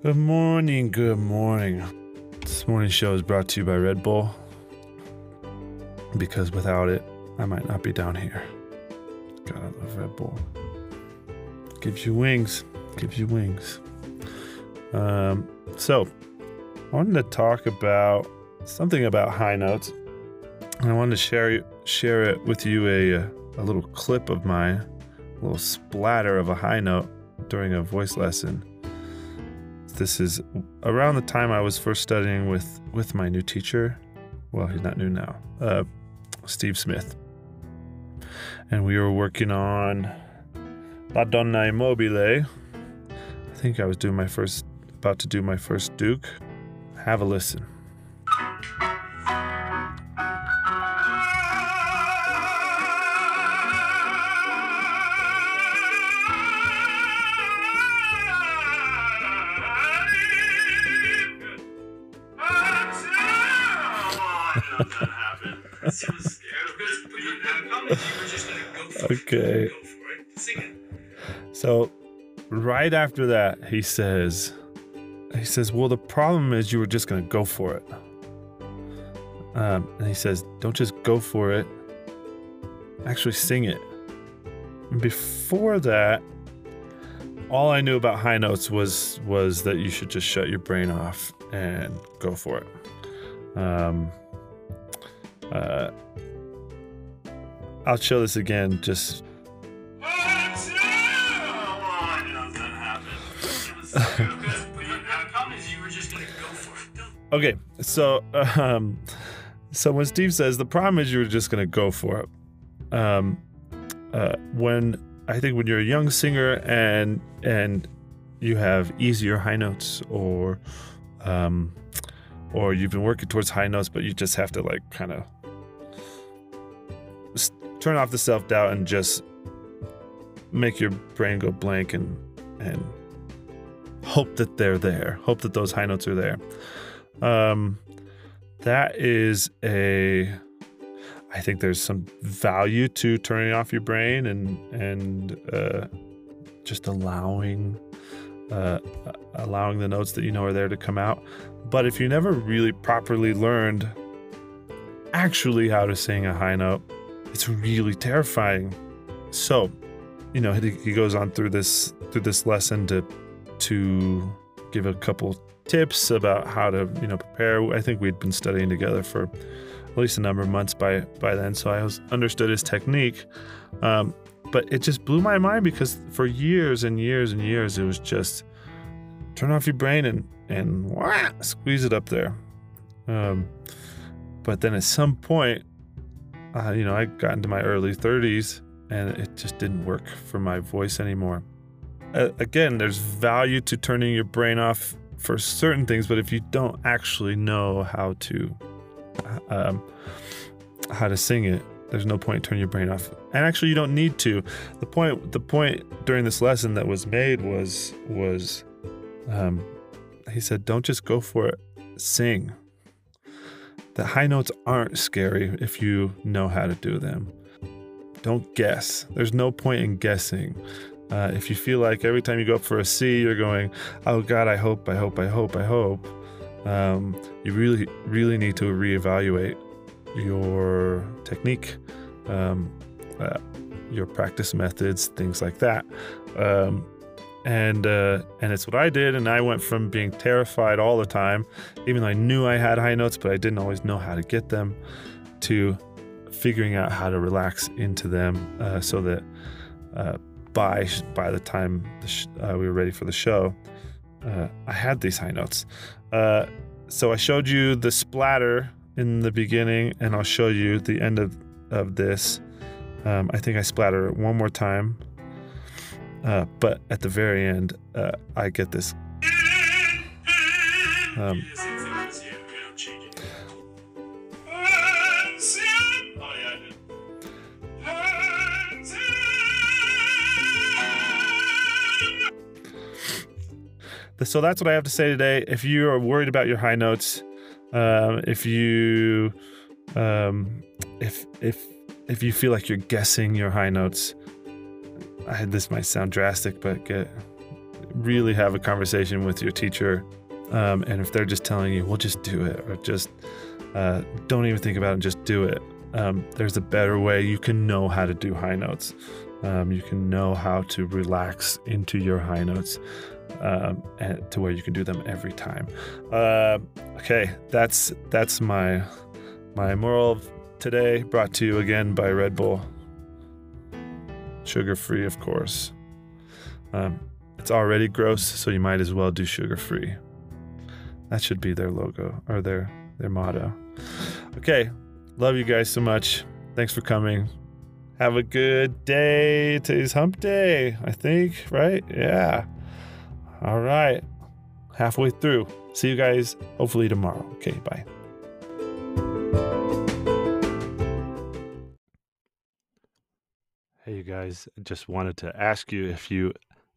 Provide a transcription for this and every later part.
Good morning, good morning. This morning's show is brought to you by Red Bull because without it, I might not be down here. God, I love Red Bull. Gives you wings, gives you wings. Um, so, I wanted to talk about something about high notes. And I wanted to share share it with you a a little clip of mine, a little splatter of a high note during a voice lesson. This is around the time I was first studying with with my new teacher. Well, he's not new now. Uh, Steve Smith. And we were working on La Donna è Mobile. I think I was doing my first about to do my first Duke. Have a listen. Okay. So, right after that, he says, he says, well, the problem is you were just going to go for it. Um, and he says, don't just go for it. Actually, sing it. And before that, all I knew about high notes was was that you should just shut your brain off and go for it. Um, uh, I'll show this again. Just okay. So, um, so when Steve says the problem is you were just gonna go for it, um, uh, when I think when you're a young singer and and you have easier high notes or um, or you've been working towards high notes, but you just have to like kind of turn off the self doubt and just make your brain go blank and and hope that they're there. Hope that those high notes are there. Um, that is a. I think there's some value to turning off your brain and and uh, just allowing uh, allowing the notes that you know are there to come out. But if you never really properly learned actually how to sing a high note, it's really terrifying. So, you know, he, he goes on through this through this lesson to to give a couple tips about how to, you know, prepare. I think we'd been studying together for at least a number of months by by then, so I was understood his technique. Um, but it just blew my mind because for years and years and years it was just turn off your brain and and wah, squeeze it up there. Um, but then at some point, uh, you know, I got into my early 30s and it just didn't work for my voice anymore. Uh, again, there's value to turning your brain off for certain things, but if you don't actually know how to um, how to sing it, there's no point in turning your brain off. And actually, you don't need to. The point the point during this lesson that was made was was um, he said, "Don't just go for it. Sing." The high notes aren't scary if you know how to do them. Don't guess. There's no point in guessing. Uh, if you feel like every time you go up for a C, you're going, oh God, I hope, I hope, I hope, I hope, um, you really, really need to reevaluate your technique, um, uh, your practice methods, things like that. Um, and uh, and it's what I did. And I went from being terrified all the time, even though I knew I had high notes, but I didn't always know how to get them, to figuring out how to relax into them uh, so that uh, by by the time the sh- uh, we were ready for the show, uh, I had these high notes. Uh, so I showed you the splatter in the beginning, and I'll show you the end of of this. Um, I think I splatter it one more time. Uh, but at the very end, uh, I get this. Um, so that's what I have to say today. If you are worried about your high notes, um, if you, um, if if if you feel like you're guessing your high notes, I, this might sound drastic, but get really have a conversation with your teacher. Um, and if they're just telling you, well, just do it, or just uh, don't even think about it, just do it. Um, there's a better way. You can know how to do high notes. Um, you can know how to relax into your high notes um, and to where you can do them every time. Uh, okay, that's that's my my moral of today. Brought to you again by Red Bull, sugar free, of course. Um, it's already gross, so you might as well do sugar free. That should be their logo or their their motto. Okay, love you guys so much. Thanks for coming. Have a good day. Today's hump day, I think, right? Yeah. All right. Halfway through. See you guys hopefully tomorrow. Okay, bye. Hey, you guys. Just wanted to ask you if you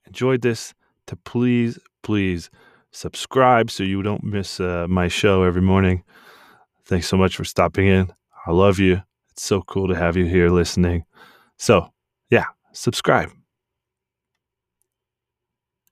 enjoyed this to please, please subscribe so you don't miss uh, my show every morning. Thanks so much for stopping in. I love you. It's so cool to have you here listening. So, yeah, subscribe.